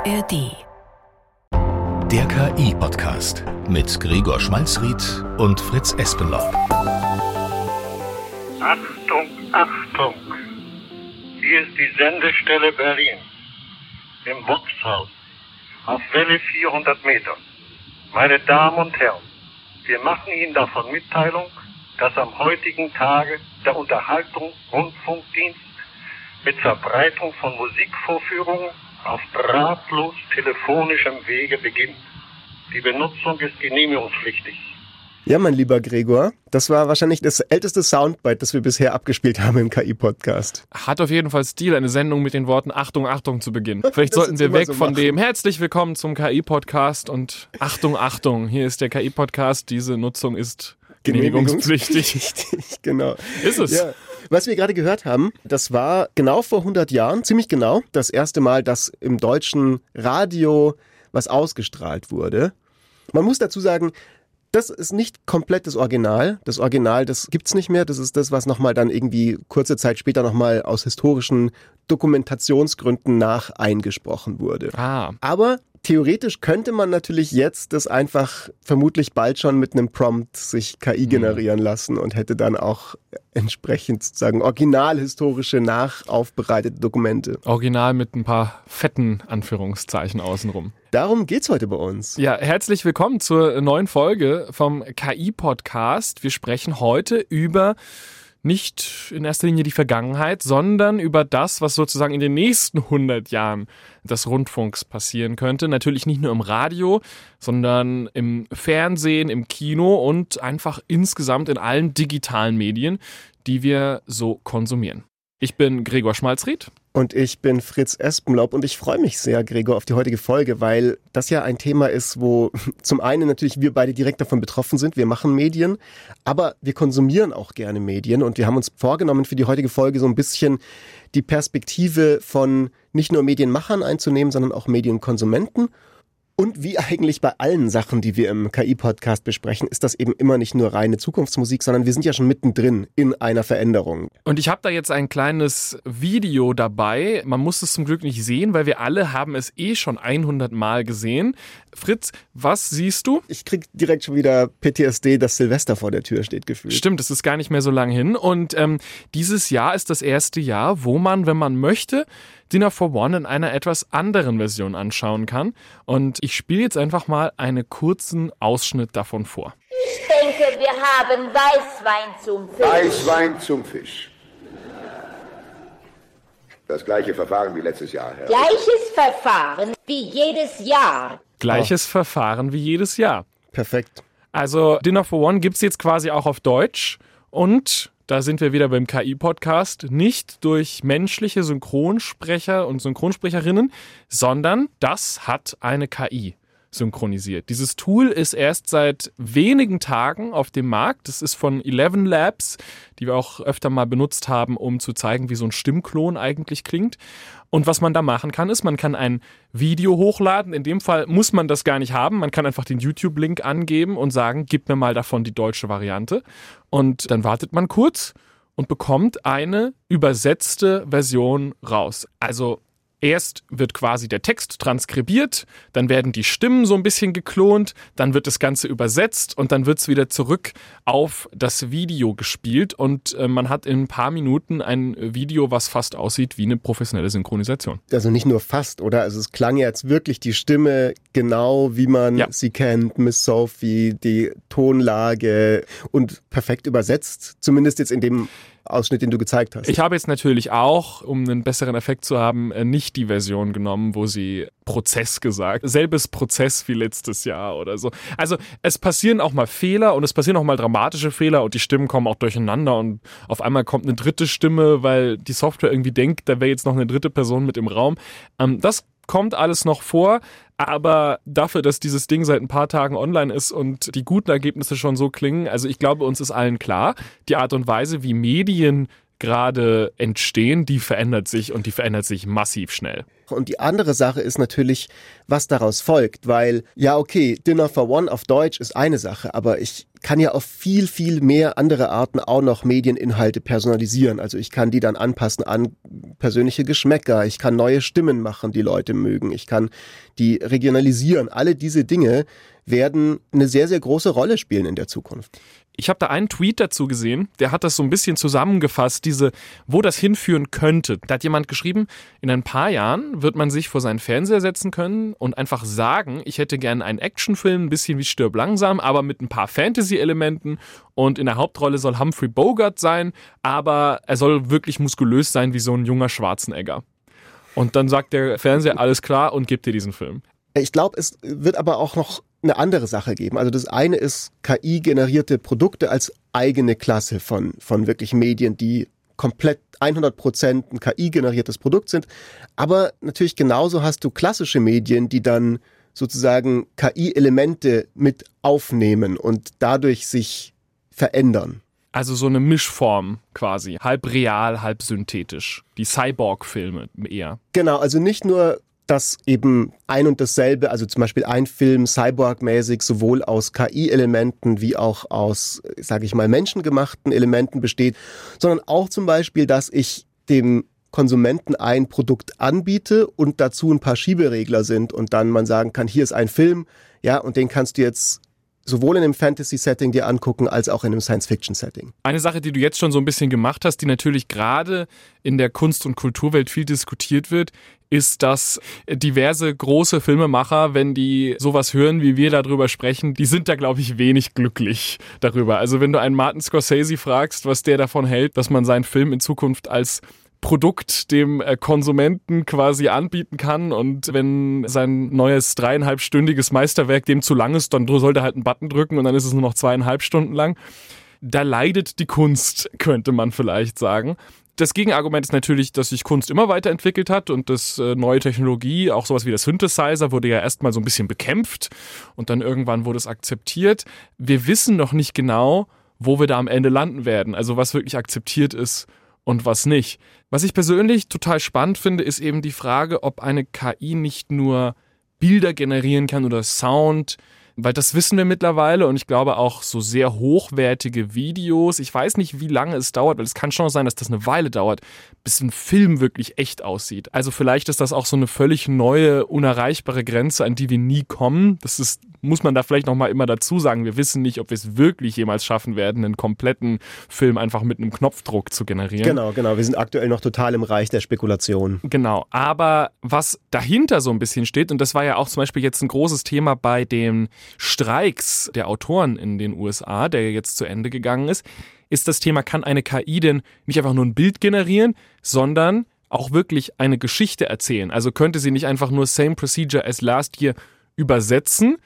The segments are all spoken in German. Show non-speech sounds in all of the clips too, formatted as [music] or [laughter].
ARD. Der KI-Podcast mit Gregor Schmalzried und Fritz Espenlaub. Achtung, Achtung! Hier ist die Sendestelle Berlin. Im Boxhaus. Auf Welle 400 Meter. Meine Damen und Herren, wir machen Ihnen davon Mitteilung, dass am heutigen Tage der Unterhaltungsrundfunkdienst mit Verbreitung von Musikvorführungen auf drahtlos telefonischem Wege beginnt. Die Benutzung ist genehmigungspflichtig. Ja, mein lieber Gregor, das war wahrscheinlich das älteste Soundbite, das wir bisher abgespielt haben im KI-Podcast. Hat auf jeden Fall Stil, eine Sendung mit den Worten Achtung, Achtung zu beginnen. [laughs] Vielleicht sollten wir weg so von dem Herzlich willkommen zum KI-Podcast und Achtung, Achtung, hier ist der KI-Podcast, diese Nutzung ist genehmigungspflichtig. Richtig, genau. Ist es. Ja. Was wir gerade gehört haben, das war genau vor 100 Jahren, ziemlich genau, das erste Mal, dass im deutschen Radio was ausgestrahlt wurde. Man muss dazu sagen, das ist nicht komplett das Original. Das Original, das gibt's nicht mehr. Das ist das, was nochmal dann irgendwie kurze Zeit später nochmal aus historischen Dokumentationsgründen nach eingesprochen wurde. Ah. Aber theoretisch könnte man natürlich jetzt das einfach vermutlich bald schon mit einem Prompt sich KI mhm. generieren lassen und hätte dann auch entsprechend sozusagen originalhistorische nachaufbereitete Dokumente. Original mit ein paar fetten Anführungszeichen außenrum. Darum geht's heute bei uns. Ja, herzlich willkommen zur neuen Folge vom KI-Podcast. Wir sprechen heute über nicht in erster Linie die Vergangenheit, sondern über das, was sozusagen in den nächsten 100 Jahren des Rundfunks passieren könnte. Natürlich nicht nur im Radio, sondern im Fernsehen, im Kino und einfach insgesamt in allen digitalen Medien, die wir so konsumieren. Ich bin Gregor Schmalzried. Und ich bin Fritz Espenlaub und ich freue mich sehr, Gregor, auf die heutige Folge, weil das ja ein Thema ist, wo [laughs] zum einen natürlich wir beide direkt davon betroffen sind. Wir machen Medien, aber wir konsumieren auch gerne Medien und wir haben uns vorgenommen, für die heutige Folge so ein bisschen die Perspektive von nicht nur Medienmachern einzunehmen, sondern auch Medienkonsumenten und wie eigentlich bei allen Sachen, die wir im KI-Podcast besprechen, ist das eben immer nicht nur reine Zukunftsmusik, sondern wir sind ja schon mittendrin in einer Veränderung. Und ich habe da jetzt ein kleines Video dabei. Man muss es zum Glück nicht sehen, weil wir alle haben es eh schon 100 Mal gesehen. Fritz, was siehst du? Ich krieg direkt schon wieder PTSD, dass Silvester vor der Tür steht, gefühlt. Stimmt, es ist gar nicht mehr so lang hin. Und ähm, dieses Jahr ist das erste Jahr, wo man, wenn man möchte, Dinner for One in einer etwas anderen Version anschauen kann. Und ich spiele jetzt einfach mal einen kurzen Ausschnitt davon vor. Ich denke, wir haben Weißwein zum Fisch. Weißwein zum Fisch. Das gleiche Verfahren wie letztes Jahr, Herr. Gleiches Verfahren wie jedes Jahr. Gleiches oh. Verfahren wie jedes Jahr. Perfekt. Also Dinner for One gibt es jetzt quasi auch auf Deutsch und da sind wir wieder beim KI-Podcast, nicht durch menschliche Synchronsprecher und Synchronsprecherinnen, sondern das hat eine KI synchronisiert. Dieses Tool ist erst seit wenigen Tagen auf dem Markt. Das ist von Eleven Labs, die wir auch öfter mal benutzt haben, um zu zeigen, wie so ein Stimmklon eigentlich klingt. Und was man da machen kann, ist, man kann ein Video hochladen. In dem Fall muss man das gar nicht haben. Man kann einfach den YouTube-Link angeben und sagen, gib mir mal davon die deutsche Variante. Und dann wartet man kurz und bekommt eine übersetzte Version raus. Also Erst wird quasi der Text transkribiert, dann werden die Stimmen so ein bisschen geklont, dann wird das Ganze übersetzt und dann wird es wieder zurück auf das Video gespielt und äh, man hat in ein paar Minuten ein Video, was fast aussieht wie eine professionelle Synchronisation. Also nicht nur fast, oder? Also es klang jetzt wirklich die Stimme genau, wie man ja. sie kennt, Miss Sophie, die Tonlage und perfekt übersetzt, zumindest jetzt in dem Ausschnitt, den du gezeigt hast. Ich habe jetzt natürlich auch, um einen besseren Effekt zu haben, äh, nicht die Version genommen, wo sie Prozess gesagt. Selbes Prozess wie letztes Jahr oder so. Also es passieren auch mal Fehler und es passieren auch mal dramatische Fehler und die Stimmen kommen auch durcheinander und auf einmal kommt eine dritte Stimme, weil die Software irgendwie denkt, da wäre jetzt noch eine dritte Person mit im Raum. Ähm, das kommt alles noch vor, aber dafür, dass dieses Ding seit ein paar Tagen online ist und die guten Ergebnisse schon so klingen, also ich glaube, uns ist allen klar, die Art und Weise, wie Medien gerade entstehen, die verändert sich und die verändert sich massiv schnell. Und die andere Sache ist natürlich, was daraus folgt, weil ja, okay, Dinner for One auf Deutsch ist eine Sache, aber ich kann ja auf viel, viel mehr andere Arten auch noch Medieninhalte personalisieren. Also ich kann die dann anpassen an persönliche Geschmäcker. Ich kann neue Stimmen machen, die Leute mögen. Ich kann die regionalisieren. Alle diese Dinge werden eine sehr, sehr große Rolle spielen in der Zukunft. Ich habe da einen Tweet dazu gesehen, der hat das so ein bisschen zusammengefasst, diese, wo das hinführen könnte. Da hat jemand geschrieben, in ein paar Jahren wird man sich vor seinen Fernseher setzen können und einfach sagen, ich hätte gerne einen Actionfilm, ein bisschen wie Stirb langsam, aber mit ein paar Fantasy-Elementen und in der Hauptrolle soll Humphrey Bogart sein, aber er soll wirklich muskulös sein wie so ein junger Schwarzenegger. Und dann sagt der Fernseher, alles klar und gibt dir diesen Film. Ich glaube, es wird aber auch noch eine andere Sache geben. Also das eine ist KI-generierte Produkte als eigene Klasse von, von wirklich Medien, die komplett 100 Prozent ein KI-generiertes Produkt sind. Aber natürlich genauso hast du klassische Medien, die dann sozusagen KI-Elemente mit aufnehmen und dadurch sich verändern. Also so eine Mischform quasi, halb real, halb synthetisch. Die Cyborg-Filme eher. Genau, also nicht nur dass eben ein und dasselbe, also zum Beispiel ein Film Cyborg-mäßig sowohl aus KI-Elementen wie auch aus, sage ich mal, menschengemachten Elementen besteht, sondern auch zum Beispiel, dass ich dem Konsumenten ein Produkt anbiete und dazu ein paar Schieberegler sind und dann man sagen kann, hier ist ein Film, ja, und den kannst du jetzt sowohl in einem Fantasy-Setting dir angucken, als auch in einem Science-Fiction-Setting. Eine Sache, die du jetzt schon so ein bisschen gemacht hast, die natürlich gerade in der Kunst- und Kulturwelt viel diskutiert wird, ist, dass diverse große Filmemacher, wenn die sowas hören, wie wir darüber sprechen, die sind da, glaube ich, wenig glücklich darüber. Also wenn du einen Martin Scorsese fragst, was der davon hält, dass man seinen Film in Zukunft als Produkt dem äh, Konsumenten quasi anbieten kann und wenn sein neues dreieinhalbstündiges Meisterwerk dem zu lang ist, dann soll er halt einen Button drücken und dann ist es nur noch zweieinhalb Stunden lang. Da leidet die Kunst, könnte man vielleicht sagen. Das Gegenargument ist natürlich, dass sich Kunst immer weiterentwickelt hat und das äh, neue Technologie, auch sowas wie der Synthesizer, wurde ja erstmal so ein bisschen bekämpft und dann irgendwann wurde es akzeptiert. Wir wissen noch nicht genau, wo wir da am Ende landen werden, also was wirklich akzeptiert ist und was nicht. Was ich persönlich total spannend finde, ist eben die Frage, ob eine KI nicht nur Bilder generieren kann oder Sound, weil das wissen wir mittlerweile und ich glaube auch so sehr hochwertige Videos. Ich weiß nicht, wie lange es dauert, weil es kann schon sein, dass das eine Weile dauert, bis ein Film wirklich echt aussieht. Also vielleicht ist das auch so eine völlig neue, unerreichbare Grenze, an die wir nie kommen. Das ist muss man da vielleicht nochmal immer dazu sagen, wir wissen nicht, ob wir es wirklich jemals schaffen werden, einen kompletten Film einfach mit einem Knopfdruck zu generieren. Genau, genau. Wir sind aktuell noch total im Reich der Spekulation. Genau. Aber was dahinter so ein bisschen steht, und das war ja auch zum Beispiel jetzt ein großes Thema bei den Streiks der Autoren in den USA, der jetzt zu Ende gegangen ist, ist das Thema, kann eine KI denn nicht einfach nur ein Bild generieren, sondern auch wirklich eine Geschichte erzählen. Also könnte sie nicht einfach nur same procedure as last year übersetzen,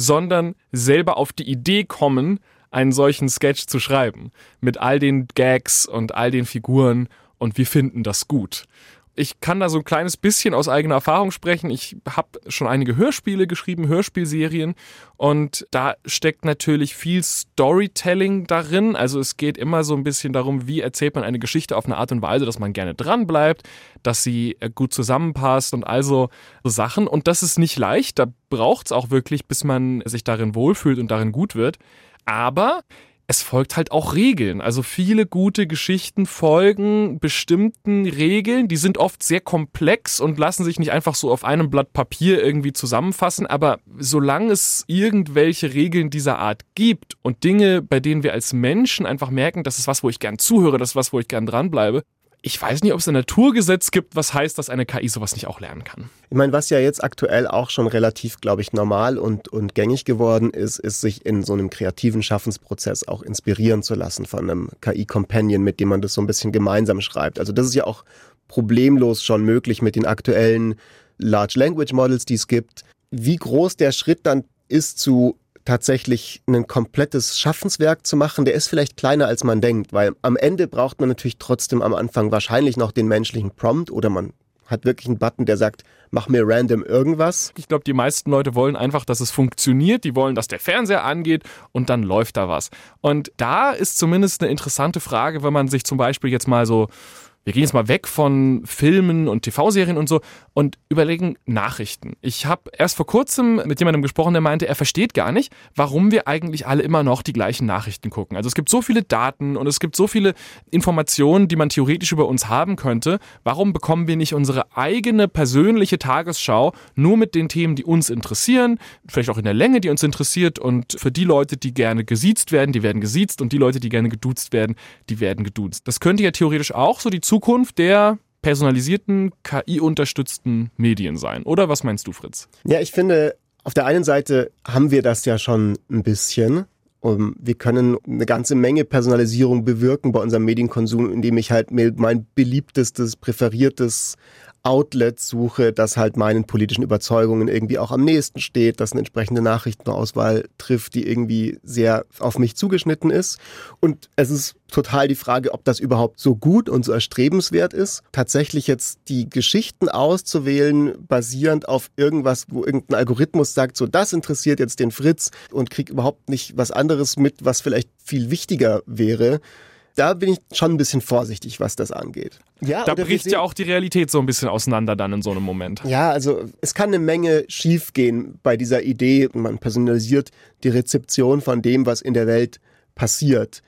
sondern selber auf die Idee kommen, einen solchen Sketch zu schreiben. Mit all den Gags und all den Figuren und wir finden das gut. Ich kann da so ein kleines bisschen aus eigener Erfahrung sprechen. Ich habe schon einige Hörspiele geschrieben, Hörspielserien und da steckt natürlich viel Storytelling darin. Also es geht immer so ein bisschen darum, wie erzählt man eine Geschichte auf eine Art und Weise, dass man gerne dran bleibt, dass sie äh, gut zusammenpasst und also so Sachen. Und das ist nicht leicht. Da braucht es auch wirklich, bis man sich darin wohlfühlt und darin gut wird. Aber es folgt halt auch Regeln. Also viele gute Geschichten folgen bestimmten Regeln. Die sind oft sehr komplex und lassen sich nicht einfach so auf einem Blatt Papier irgendwie zusammenfassen. Aber solange es irgendwelche Regeln dieser Art gibt und Dinge, bei denen wir als Menschen einfach merken, das ist was, wo ich gern zuhöre, das ist was, wo ich gern dranbleibe, ich weiß nicht, ob es ein Naturgesetz gibt, was heißt, dass eine KI sowas nicht auch lernen kann. Ich meine, was ja jetzt aktuell auch schon relativ, glaube ich, normal und, und gängig geworden ist, ist, sich in so einem kreativen Schaffensprozess auch inspirieren zu lassen von einem KI-Companion, mit dem man das so ein bisschen gemeinsam schreibt. Also das ist ja auch problemlos schon möglich mit den aktuellen Large Language Models, die es gibt. Wie groß der Schritt dann ist zu tatsächlich ein komplettes Schaffenswerk zu machen, der ist vielleicht kleiner als man denkt, weil am Ende braucht man natürlich trotzdem am Anfang wahrscheinlich noch den menschlichen Prompt oder man hat wirklich einen Button, der sagt, mach mir random irgendwas. Ich glaube, die meisten Leute wollen einfach, dass es funktioniert. Die wollen, dass der Fernseher angeht und dann läuft da was. Und da ist zumindest eine interessante Frage, wenn man sich zum Beispiel jetzt mal so wir gehen jetzt mal weg von Filmen und TV-Serien und so und überlegen Nachrichten. Ich habe erst vor kurzem mit jemandem gesprochen, der meinte, er versteht gar nicht, warum wir eigentlich alle immer noch die gleichen Nachrichten gucken. Also es gibt so viele Daten und es gibt so viele Informationen, die man theoretisch über uns haben könnte. Warum bekommen wir nicht unsere eigene persönliche Tagesschau nur mit den Themen, die uns interessieren, vielleicht auch in der Länge, die uns interessiert und für die Leute, die gerne gesiezt werden, die werden gesiezt und die Leute, die gerne geduzt werden, die werden geduzt. Das könnte ja theoretisch auch so die Zukunft der personalisierten, KI-unterstützten Medien sein. Oder was meinst du, Fritz? Ja, ich finde, auf der einen Seite haben wir das ja schon ein bisschen. Und wir können eine ganze Menge Personalisierung bewirken bei unserem Medienkonsum, indem ich halt mein beliebtestes, präferiertes Outlet suche, das halt meinen politischen Überzeugungen irgendwie auch am nächsten steht, das eine entsprechende Nachrichtenauswahl trifft, die irgendwie sehr auf mich zugeschnitten ist. Und es ist total die Frage, ob das überhaupt so gut und so erstrebenswert ist, tatsächlich jetzt die Geschichten auszuwählen, basierend auf irgendwas, wo irgendein Algorithmus sagt, so das interessiert jetzt den Fritz und kriegt überhaupt nicht was anderes mit, was vielleicht viel wichtiger wäre da bin ich schon ein bisschen vorsichtig, was das angeht. Ja, da bricht ja auch die Realität so ein bisschen auseinander dann in so einem Moment. Ja, also es kann eine Menge schiefgehen bei dieser Idee. Man personalisiert die Rezeption von dem, was in der Welt passiert.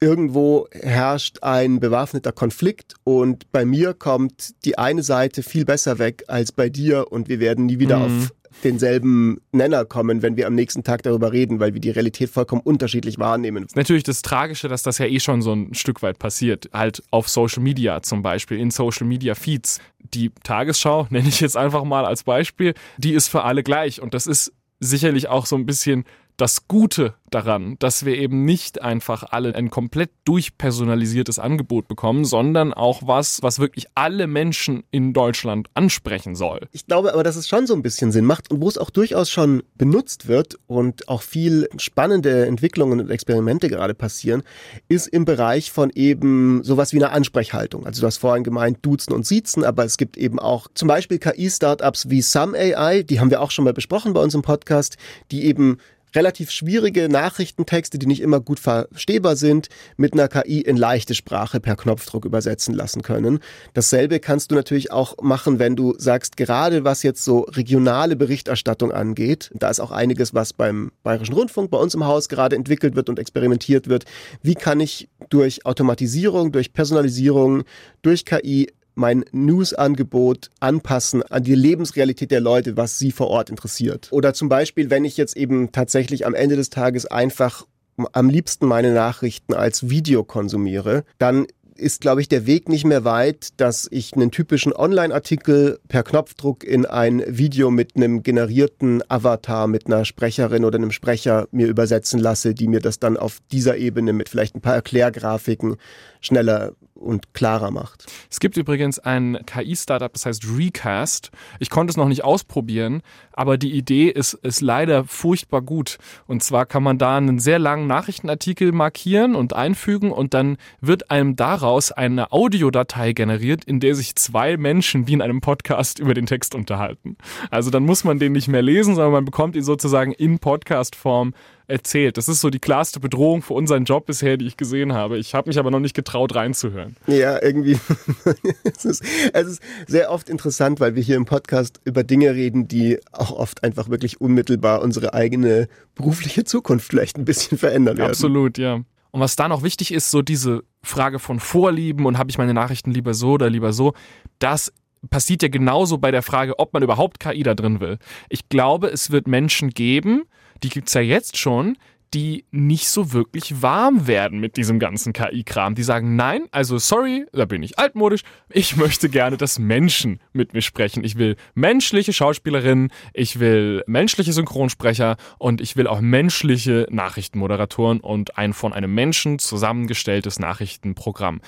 Irgendwo herrscht ein bewaffneter Konflikt und bei mir kommt die eine Seite viel besser weg als bei dir und wir werden nie wieder mhm. auf denselben Nenner kommen, wenn wir am nächsten Tag darüber reden, weil wir die Realität vollkommen unterschiedlich wahrnehmen. Natürlich das Tragische, dass das ja eh schon so ein Stück weit passiert. Halt auf Social Media zum Beispiel, in Social Media Feeds. Die Tagesschau, [laughs] nenne ich jetzt einfach mal als Beispiel, die ist für alle gleich. Und das ist sicherlich auch so ein bisschen das Gute daran, dass wir eben nicht einfach alle ein komplett durchpersonalisiertes Angebot bekommen, sondern auch was, was wirklich alle Menschen in Deutschland ansprechen soll. Ich glaube aber, dass es schon so ein bisschen Sinn macht und wo es auch durchaus schon benutzt wird und auch viel spannende Entwicklungen und Experimente gerade passieren, ist im Bereich von eben sowas wie einer Ansprechhaltung. Also du hast vorhin gemeint, duzen und siezen, aber es gibt eben auch zum Beispiel KI-Startups wie Some AI, die haben wir auch schon mal besprochen bei uns im Podcast, die eben relativ schwierige Nachrichtentexte, die nicht immer gut verstehbar sind, mit einer KI in leichte Sprache per Knopfdruck übersetzen lassen können. Dasselbe kannst du natürlich auch machen, wenn du sagst, gerade was jetzt so regionale Berichterstattung angeht, da ist auch einiges, was beim Bayerischen Rundfunk bei uns im Haus gerade entwickelt wird und experimentiert wird. Wie kann ich durch Automatisierung, durch Personalisierung, durch KI mein News-Angebot anpassen an die Lebensrealität der Leute, was sie vor Ort interessiert. Oder zum Beispiel, wenn ich jetzt eben tatsächlich am Ende des Tages einfach am liebsten meine Nachrichten als Video konsumiere, dann ist, glaube ich, der Weg nicht mehr weit, dass ich einen typischen Online-Artikel per Knopfdruck in ein Video mit einem generierten Avatar, mit einer Sprecherin oder einem Sprecher mir übersetzen lasse, die mir das dann auf dieser Ebene mit vielleicht ein paar Erklärgrafiken schneller und klarer macht. Es gibt übrigens ein KI-Startup, das heißt Recast. Ich konnte es noch nicht ausprobieren, aber die Idee ist, ist leider furchtbar gut. Und zwar kann man da einen sehr langen Nachrichtenartikel markieren und einfügen und dann wird einem daraus eine Audiodatei generiert, in der sich zwei Menschen wie in einem Podcast über den Text unterhalten. Also dann muss man den nicht mehr lesen, sondern man bekommt ihn sozusagen in Podcast-Form erzählt. Das ist so die klarste Bedrohung für unseren Job bisher, die ich gesehen habe. Ich habe mich aber noch nicht getraut, reinzuhören. Ja, irgendwie. [laughs] es, ist, es ist sehr oft interessant, weil wir hier im Podcast über Dinge reden, die auch oft einfach wirklich unmittelbar unsere eigene berufliche Zukunft vielleicht ein bisschen verändern werden. Absolut, ja. Und was da noch wichtig ist, so diese Frage von Vorlieben und habe ich meine Nachrichten lieber so oder lieber so, das passiert ja genauso bei der Frage, ob man überhaupt KI da drin will. Ich glaube, es wird Menschen geben, die gibt es ja jetzt schon, die nicht so wirklich warm werden mit diesem ganzen KI-Kram. Die sagen, nein, also sorry, da bin ich altmodisch. Ich möchte gerne, dass Menschen mit mir sprechen. Ich will menschliche Schauspielerinnen, ich will menschliche Synchronsprecher und ich will auch menschliche Nachrichtenmoderatoren und ein von einem Menschen zusammengestelltes Nachrichtenprogramm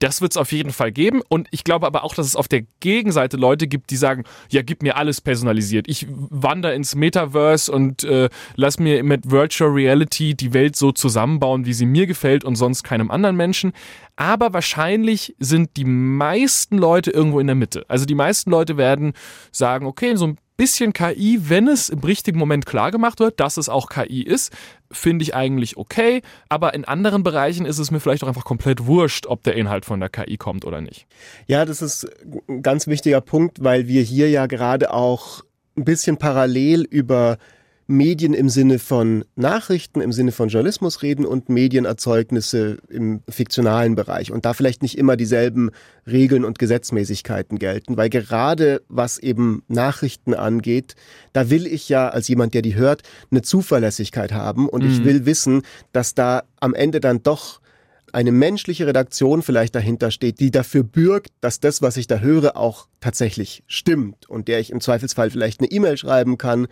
das wird es auf jeden Fall geben. Und ich glaube aber auch, dass es auf der Gegenseite Leute gibt, die sagen, ja, gib mir alles personalisiert. Ich wandere ins Metaverse und äh, lass mir mit Virtual Reality die Welt so zusammenbauen, wie sie mir gefällt und sonst keinem anderen Menschen. Aber wahrscheinlich sind die meisten Leute irgendwo in der Mitte. Also die meisten Leute werden sagen, okay, so ein bisschen KI, wenn es im richtigen Moment klar gemacht wird, dass es auch KI ist, finde ich eigentlich okay, aber in anderen Bereichen ist es mir vielleicht auch einfach komplett wurscht, ob der Inhalt von der KI kommt oder nicht. Ja, das ist ein ganz wichtiger Punkt, weil wir hier ja gerade auch ein bisschen parallel über Medien im Sinne von Nachrichten, im Sinne von Journalismus reden und Medienerzeugnisse im fiktionalen Bereich. Und da vielleicht nicht immer dieselben Regeln und Gesetzmäßigkeiten gelten, weil gerade was eben Nachrichten angeht, da will ich ja als jemand, der die hört, eine Zuverlässigkeit haben und mhm. ich will wissen, dass da am Ende dann doch eine menschliche Redaktion vielleicht dahinter steht, die dafür bürgt, dass das, was ich da höre, auch tatsächlich stimmt und der ich im Zweifelsfall vielleicht eine E-Mail schreiben kann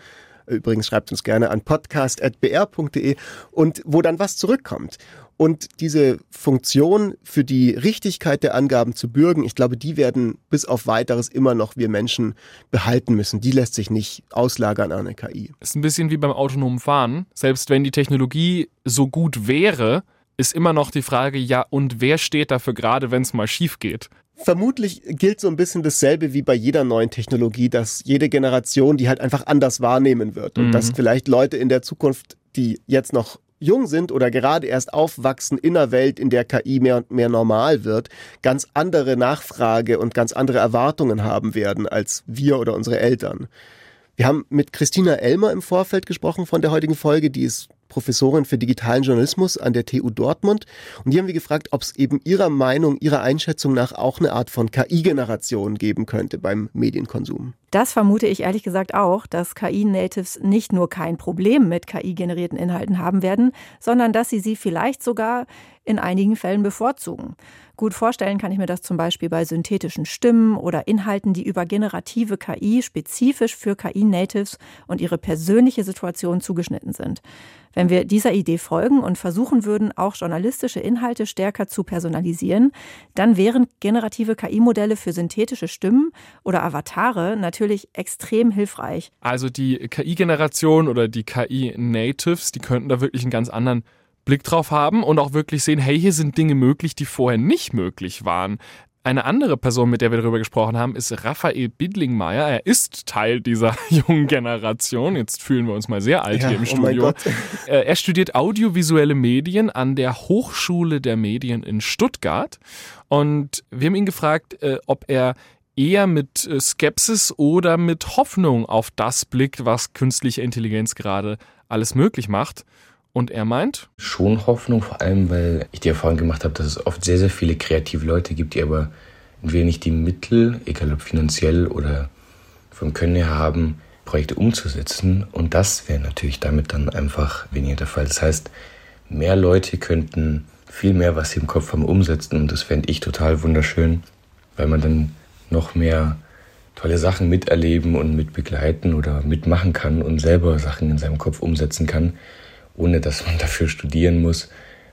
Übrigens schreibt uns gerne an podcast.br.de und wo dann was zurückkommt. Und diese Funktion für die Richtigkeit der Angaben zu bürgen, ich glaube, die werden bis auf weiteres immer noch wir Menschen behalten müssen. Die lässt sich nicht auslagern an eine KI. Ist ein bisschen wie beim autonomen Fahren. Selbst wenn die Technologie so gut wäre, ist immer noch die Frage, ja, und wer steht dafür gerade, wenn es mal schief geht? Vermutlich gilt so ein bisschen dasselbe wie bei jeder neuen Technologie, dass jede Generation die halt einfach anders wahrnehmen wird und mhm. dass vielleicht Leute in der Zukunft, die jetzt noch jung sind oder gerade erst aufwachsen in einer Welt, in der KI mehr und mehr normal wird, ganz andere Nachfrage und ganz andere Erwartungen haben werden als wir oder unsere Eltern. Wir haben mit Christina Elmer im Vorfeld gesprochen von der heutigen Folge, die ist Professorin für digitalen Journalismus an der TU Dortmund. Und die haben wir gefragt, ob es eben ihrer Meinung, ihrer Einschätzung nach auch eine Art von KI-Generation geben könnte beim Medienkonsum. Das vermute ich ehrlich gesagt auch, dass KI-Natives nicht nur kein Problem mit KI-generierten Inhalten haben werden, sondern dass sie sie vielleicht sogar in einigen Fällen bevorzugen. Gut vorstellen kann ich mir das zum Beispiel bei synthetischen Stimmen oder Inhalten, die über generative KI spezifisch für KI-Natives und ihre persönliche Situation zugeschnitten sind. Wenn wir dieser Idee folgen und versuchen würden, auch journalistische Inhalte stärker zu personalisieren, dann wären generative KI-Modelle für synthetische Stimmen oder Avatare natürlich extrem hilfreich. Also die KI-Generation oder die KI-Natives, die könnten da wirklich einen ganz anderen Blick drauf haben und auch wirklich sehen, hey, hier sind Dinge möglich, die vorher nicht möglich waren. Eine andere Person, mit der wir darüber gesprochen haben, ist Raphael Bidlingmeier. Er ist Teil dieser [laughs] jungen Generation. Jetzt fühlen wir uns mal sehr alt ja, hier im oh Studio. Oh [laughs] er studiert audiovisuelle Medien an der Hochschule der Medien in Stuttgart. Und wir haben ihn gefragt, äh, ob er eher mit äh, Skepsis oder mit Hoffnung auf das blickt, was künstliche Intelligenz gerade alles möglich macht. Und er meint? Schon Hoffnung, vor allem, weil ich die Erfahrung gemacht habe, dass es oft sehr, sehr viele kreative Leute gibt, die aber entweder nicht die Mittel, egal ob finanziell oder vom Können her haben, Projekte umzusetzen. Und das wäre natürlich damit dann einfach weniger der Fall. Das heißt, mehr Leute könnten viel mehr, was sie im Kopf haben, umsetzen. Und das fände ich total wunderschön, weil man dann noch mehr tolle Sachen miterleben und mitbegleiten oder mitmachen kann und selber Sachen in seinem Kopf umsetzen kann ohne dass man dafür studieren muss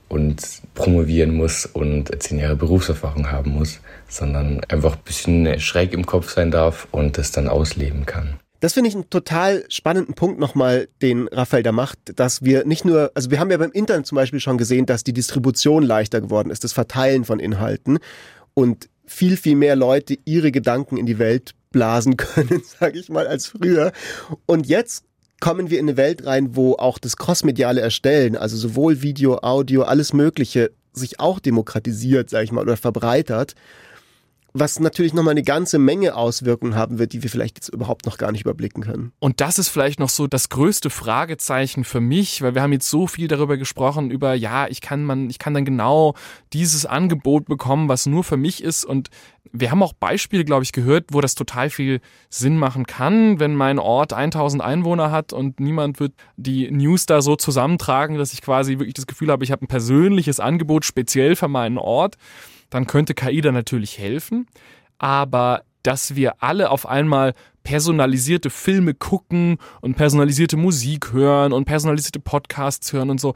und promovieren muss und zehn Jahre Berufserfahrung haben muss, sondern einfach ein bisschen schräg im Kopf sein darf und das dann ausleben kann. Das finde ich einen total spannenden Punkt nochmal, den Raphael da macht, dass wir nicht nur, also wir haben ja beim Internet zum Beispiel schon gesehen, dass die Distribution leichter geworden ist, das Verteilen von Inhalten und viel, viel mehr Leute ihre Gedanken in die Welt blasen [laughs] können, sage ich mal, als früher. Und jetzt kommen wir in eine Welt rein, wo auch das crossmediale Erstellen, also sowohl Video, Audio, alles Mögliche, sich auch demokratisiert, sage ich mal, oder verbreitert was natürlich nochmal eine ganze Menge Auswirkungen haben wird, die wir vielleicht jetzt überhaupt noch gar nicht überblicken können. Und das ist vielleicht noch so das größte Fragezeichen für mich, weil wir haben jetzt so viel darüber gesprochen, über ja, ich kann man, ich kann dann genau dieses Angebot bekommen, was nur für mich ist. Und wir haben auch Beispiele, glaube ich, gehört, wo das total viel Sinn machen kann, wenn mein Ort 1000 Einwohner hat und niemand wird die News da so zusammentragen, dass ich quasi wirklich das Gefühl habe, ich habe ein persönliches Angebot speziell für meinen Ort dann könnte KI da natürlich helfen. Aber dass wir alle auf einmal personalisierte Filme gucken und personalisierte Musik hören und personalisierte Podcasts hören und so,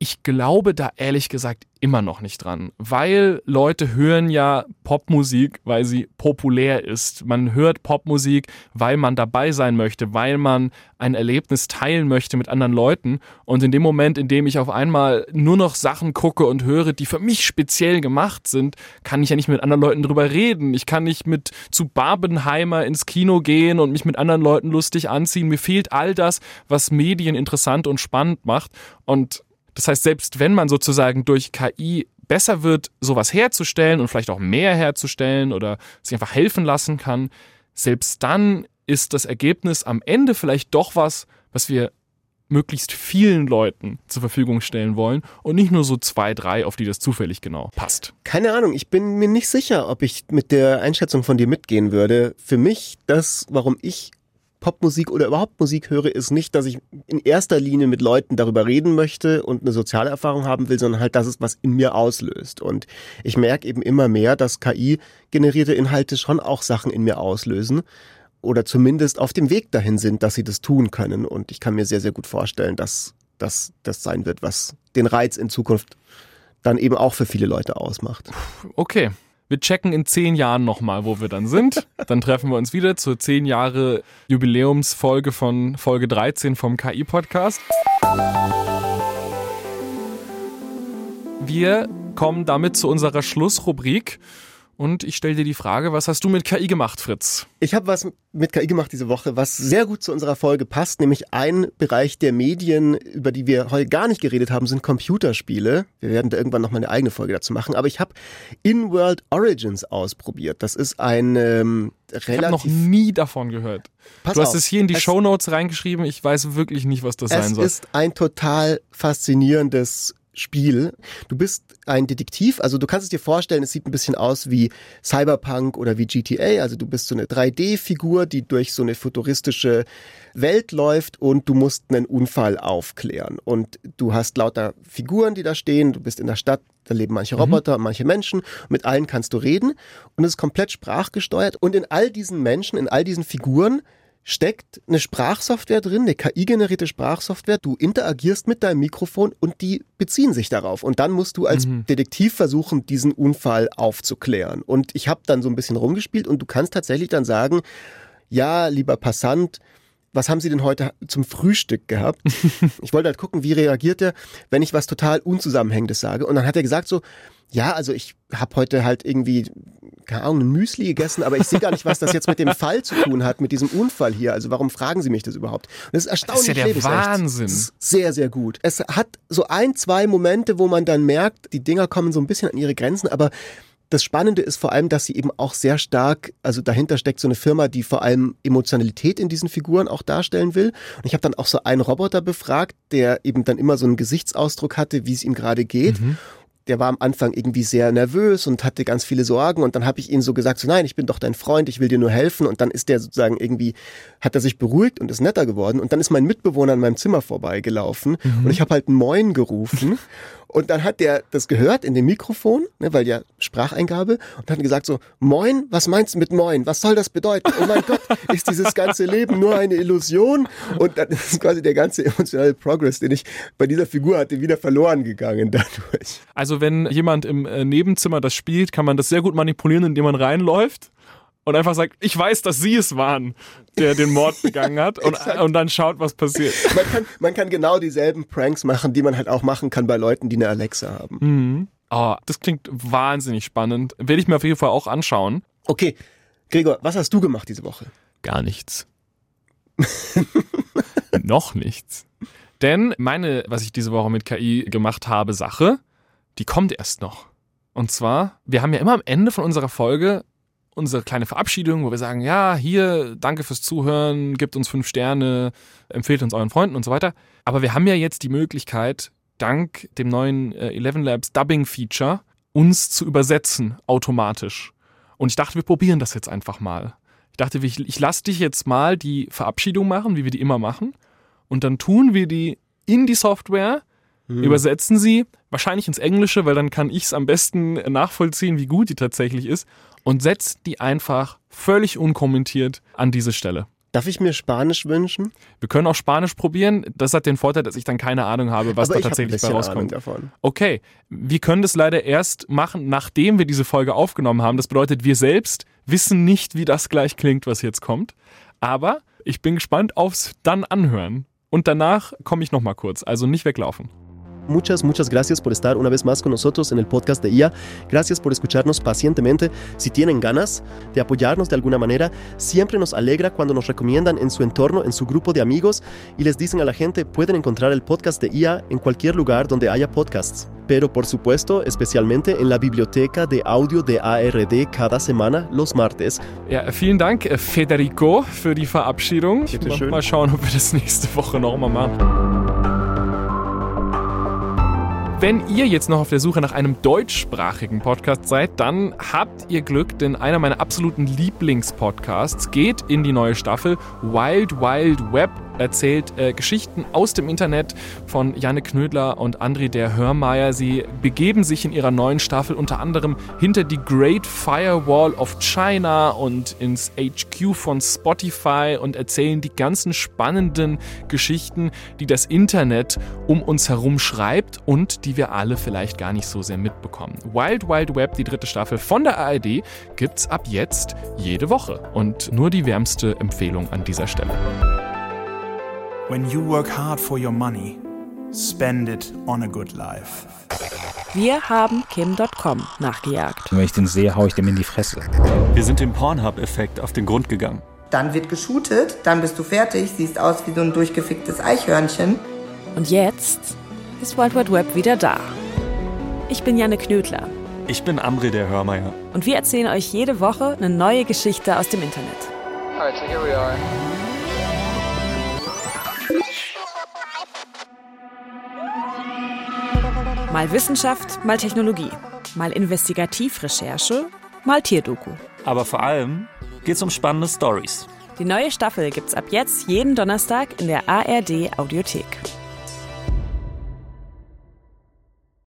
Ich glaube da ehrlich gesagt immer noch nicht dran, weil Leute hören ja Popmusik, weil sie populär ist. Man hört Popmusik, weil man dabei sein möchte, weil man ein Erlebnis teilen möchte mit anderen Leuten. Und in dem Moment, in dem ich auf einmal nur noch Sachen gucke und höre, die für mich speziell gemacht sind, kann ich ja nicht mit anderen Leuten drüber reden. Ich kann nicht mit zu Barbenheimer ins Kino gehen und mich mit anderen Leuten lustig anziehen. Mir fehlt all das, was Medien interessant und spannend macht. Und das heißt, selbst wenn man sozusagen durch KI besser wird, sowas herzustellen und vielleicht auch mehr herzustellen oder sich einfach helfen lassen kann, selbst dann ist das Ergebnis am Ende vielleicht doch was, was wir möglichst vielen Leuten zur Verfügung stellen wollen und nicht nur so zwei, drei, auf die das zufällig genau passt. Keine Ahnung, ich bin mir nicht sicher, ob ich mit der Einschätzung von dir mitgehen würde. Für mich, das, warum ich Popmusik oder überhaupt Musik höre, ist nicht, dass ich in erster Linie mit Leuten darüber reden möchte und eine soziale Erfahrung haben will, sondern halt, dass es was in mir auslöst. Und ich merke eben immer mehr, dass KI-generierte Inhalte schon auch Sachen in mir auslösen oder zumindest auf dem Weg dahin sind, dass sie das tun können. Und ich kann mir sehr, sehr gut vorstellen, dass das das sein wird, was den Reiz in Zukunft dann eben auch für viele Leute ausmacht. Okay, wir checken in zehn Jahren nochmal, wo wir dann sind. [laughs] Dann treffen wir uns wieder zur zehn Jahre Jubiläumsfolge von Folge 13 vom KI-Podcast. Wir kommen damit zu unserer Schlussrubrik. Und ich stelle dir die Frage, was hast du mit KI gemacht, Fritz? Ich habe was mit KI gemacht diese Woche, was sehr gut zu unserer Folge passt, nämlich ein Bereich der Medien, über die wir heute gar nicht geredet haben, sind Computerspiele. Wir werden da irgendwann noch mal eine eigene Folge dazu machen, aber ich habe In-World Origins ausprobiert. Das ist ein ähm, relativ... Ich habe noch nie davon gehört. Pass du hast auf, es hier in die Show Notes reingeschrieben. Ich weiß wirklich nicht, was das sein soll. Es ist ein total faszinierendes Spiel. Du bist ein Detektiv, also du kannst es dir vorstellen, es sieht ein bisschen aus wie Cyberpunk oder wie GTA, also du bist so eine 3D-Figur, die durch so eine futuristische Welt läuft und du musst einen Unfall aufklären. Und du hast lauter Figuren, die da stehen, du bist in der Stadt, da leben manche mhm. Roboter, mhm. manche Menschen, mit allen kannst du reden und es ist komplett sprachgesteuert und in all diesen Menschen, in all diesen Figuren steckt eine Sprachsoftware drin, eine KI-generierte Sprachsoftware. Du interagierst mit deinem Mikrofon und die beziehen sich darauf. Und dann musst du als mhm. Detektiv versuchen, diesen Unfall aufzuklären. Und ich habe dann so ein bisschen rumgespielt und du kannst tatsächlich dann sagen, ja, lieber Passant, was haben Sie denn heute zum Frühstück gehabt? [laughs] ich wollte halt gucken, wie reagiert er, wenn ich was total Unzusammenhängendes sage. Und dann hat er gesagt so, ja, also ich habe heute halt irgendwie, keine Ahnung, ein Müsli gegessen, aber ich sehe gar nicht, was das jetzt mit dem Fall zu tun hat, mit diesem Unfall hier. Also warum fragen Sie mich das überhaupt? Und das ist erstaunlich. Das ist ja der Wahnsinn. Ist sehr, sehr gut. Es hat so ein, zwei Momente, wo man dann merkt, die Dinger kommen so ein bisschen an ihre Grenzen, aber das Spannende ist vor allem, dass sie eben auch sehr stark, also dahinter steckt so eine Firma, die vor allem Emotionalität in diesen Figuren auch darstellen will. Und ich habe dann auch so einen Roboter befragt, der eben dann immer so einen Gesichtsausdruck hatte, wie es ihm gerade geht. Mhm der war am Anfang irgendwie sehr nervös und hatte ganz viele Sorgen und dann habe ich ihm so gesagt, so nein, ich bin doch dein Freund, ich will dir nur helfen. Und dann ist der sozusagen irgendwie, hat er sich beruhigt und ist netter geworden. Und dann ist mein Mitbewohner an meinem Zimmer vorbeigelaufen mhm. und ich habe halt Moin gerufen [laughs] Und dann hat der das gehört in dem Mikrofon, ne, weil ja Spracheingabe, und hat gesagt so, Moin, was meinst du mit Moin? Was soll das bedeuten? Oh mein Gott, ist dieses ganze Leben nur eine Illusion? Und dann ist quasi der ganze emotionale Progress, den ich bei dieser Figur hatte, wieder verloren gegangen dadurch. Also wenn jemand im äh, Nebenzimmer das spielt, kann man das sehr gut manipulieren, indem man reinläuft und einfach sagt, ich weiß, dass sie es waren, der den Mord [laughs] begangen hat und, und dann schaut, was passiert. Man kann, man kann genau dieselben Pranks machen, die man halt auch machen kann bei Leuten, die eine Alexa haben. Mhm. Oh, das klingt wahnsinnig spannend. Werde ich mir auf jeden Fall auch anschauen. Okay, Gregor, was hast du gemacht diese Woche? Gar nichts. [laughs] Noch nichts. Denn meine, was ich diese Woche mit KI gemacht habe, Sache, die kommt erst noch. Und zwar, wir haben ja immer am Ende von unserer Folge unsere kleine Verabschiedung, wo wir sagen, ja, hier, danke fürs Zuhören, gebt uns fünf Sterne, empfehlt uns euren Freunden und so weiter. Aber wir haben ja jetzt die Möglichkeit, dank dem neuen äh, Eleven Labs Dubbing Feature, uns zu übersetzen automatisch. Und ich dachte, wir probieren das jetzt einfach mal. Ich dachte, ich, ich lasse dich jetzt mal die Verabschiedung machen, wie wir die immer machen. Und dann tun wir die in die Software, hm. übersetzen sie, wahrscheinlich ins Englische, weil dann kann ich es am besten nachvollziehen, wie gut die tatsächlich ist und setzt die einfach völlig unkommentiert an diese Stelle. Darf ich mir Spanisch wünschen? Wir können auch Spanisch probieren. Das hat den Vorteil, dass ich dann keine Ahnung habe, was Aber da tatsächlich bei rauskommt. Okay, wir können das leider erst machen, nachdem wir diese Folge aufgenommen haben. Das bedeutet, wir selbst wissen nicht, wie das gleich klingt, was jetzt kommt. Aber ich bin gespannt aufs dann anhören. Und danach komme ich nochmal kurz, also nicht weglaufen. Muchas, muchas gracias por estar una vez más con nosotros en el podcast de IA. Gracias por escucharnos pacientemente. Si tienen ganas de apoyarnos de alguna manera, siempre nos alegra cuando nos recomiendan en su entorno, en su grupo de amigos y les dicen a la gente, pueden encontrar el podcast de IA en cualquier lugar donde haya podcasts. Pero por supuesto, especialmente en la biblioteca de audio de ARD cada semana los martes. Ja, vielen Dank, Federico, für die Verabschiedung. Bitte schön. mal schauen, ob wir das nächste Woche nochmal machen. Wenn ihr jetzt noch auf der Suche nach einem deutschsprachigen Podcast seid, dann habt ihr Glück, denn einer meiner absoluten Lieblingspodcasts geht in die neue Staffel. Wild Wild Web erzählt äh, Geschichten aus dem Internet von Janne Knödler und André der Hörmeier. Sie begeben sich in ihrer neuen Staffel unter anderem hinter die Great Firewall of China und ins HQ von Spotify und erzählen die ganzen spannenden Geschichten, die das Internet um uns herum schreibt und die wir alle vielleicht gar nicht so sehr mitbekommen. Wild Wild Web, die dritte Staffel von der ARD, gibt's ab jetzt jede Woche und nur die wärmste Empfehlung an dieser Stelle. When you work hard for your money, spend it on a good life. Wir haben Kim.com nachgejagt. Wenn ich den sehe, hau ich dem in die Fresse. Wir sind dem Pornhub-Effekt auf den Grund gegangen. Dann wird geshootet, dann bist du fertig, siehst aus wie so ein durchgeficktes Eichhörnchen. Und jetzt ist Wild Wide Web wieder da. Ich bin Janne Knödler Ich bin Amri der Hörmeier. und wir erzählen euch jede Woche eine neue Geschichte aus dem Internet. Alright, so here we are. Mal Wissenschaft, mal Technologie, mal Investigativrecherche, mal Tierdoku. Aber vor allem geht's um spannende Stories. Die neue Staffel gibt's ab jetzt jeden Donnerstag in der ARD Audiothek.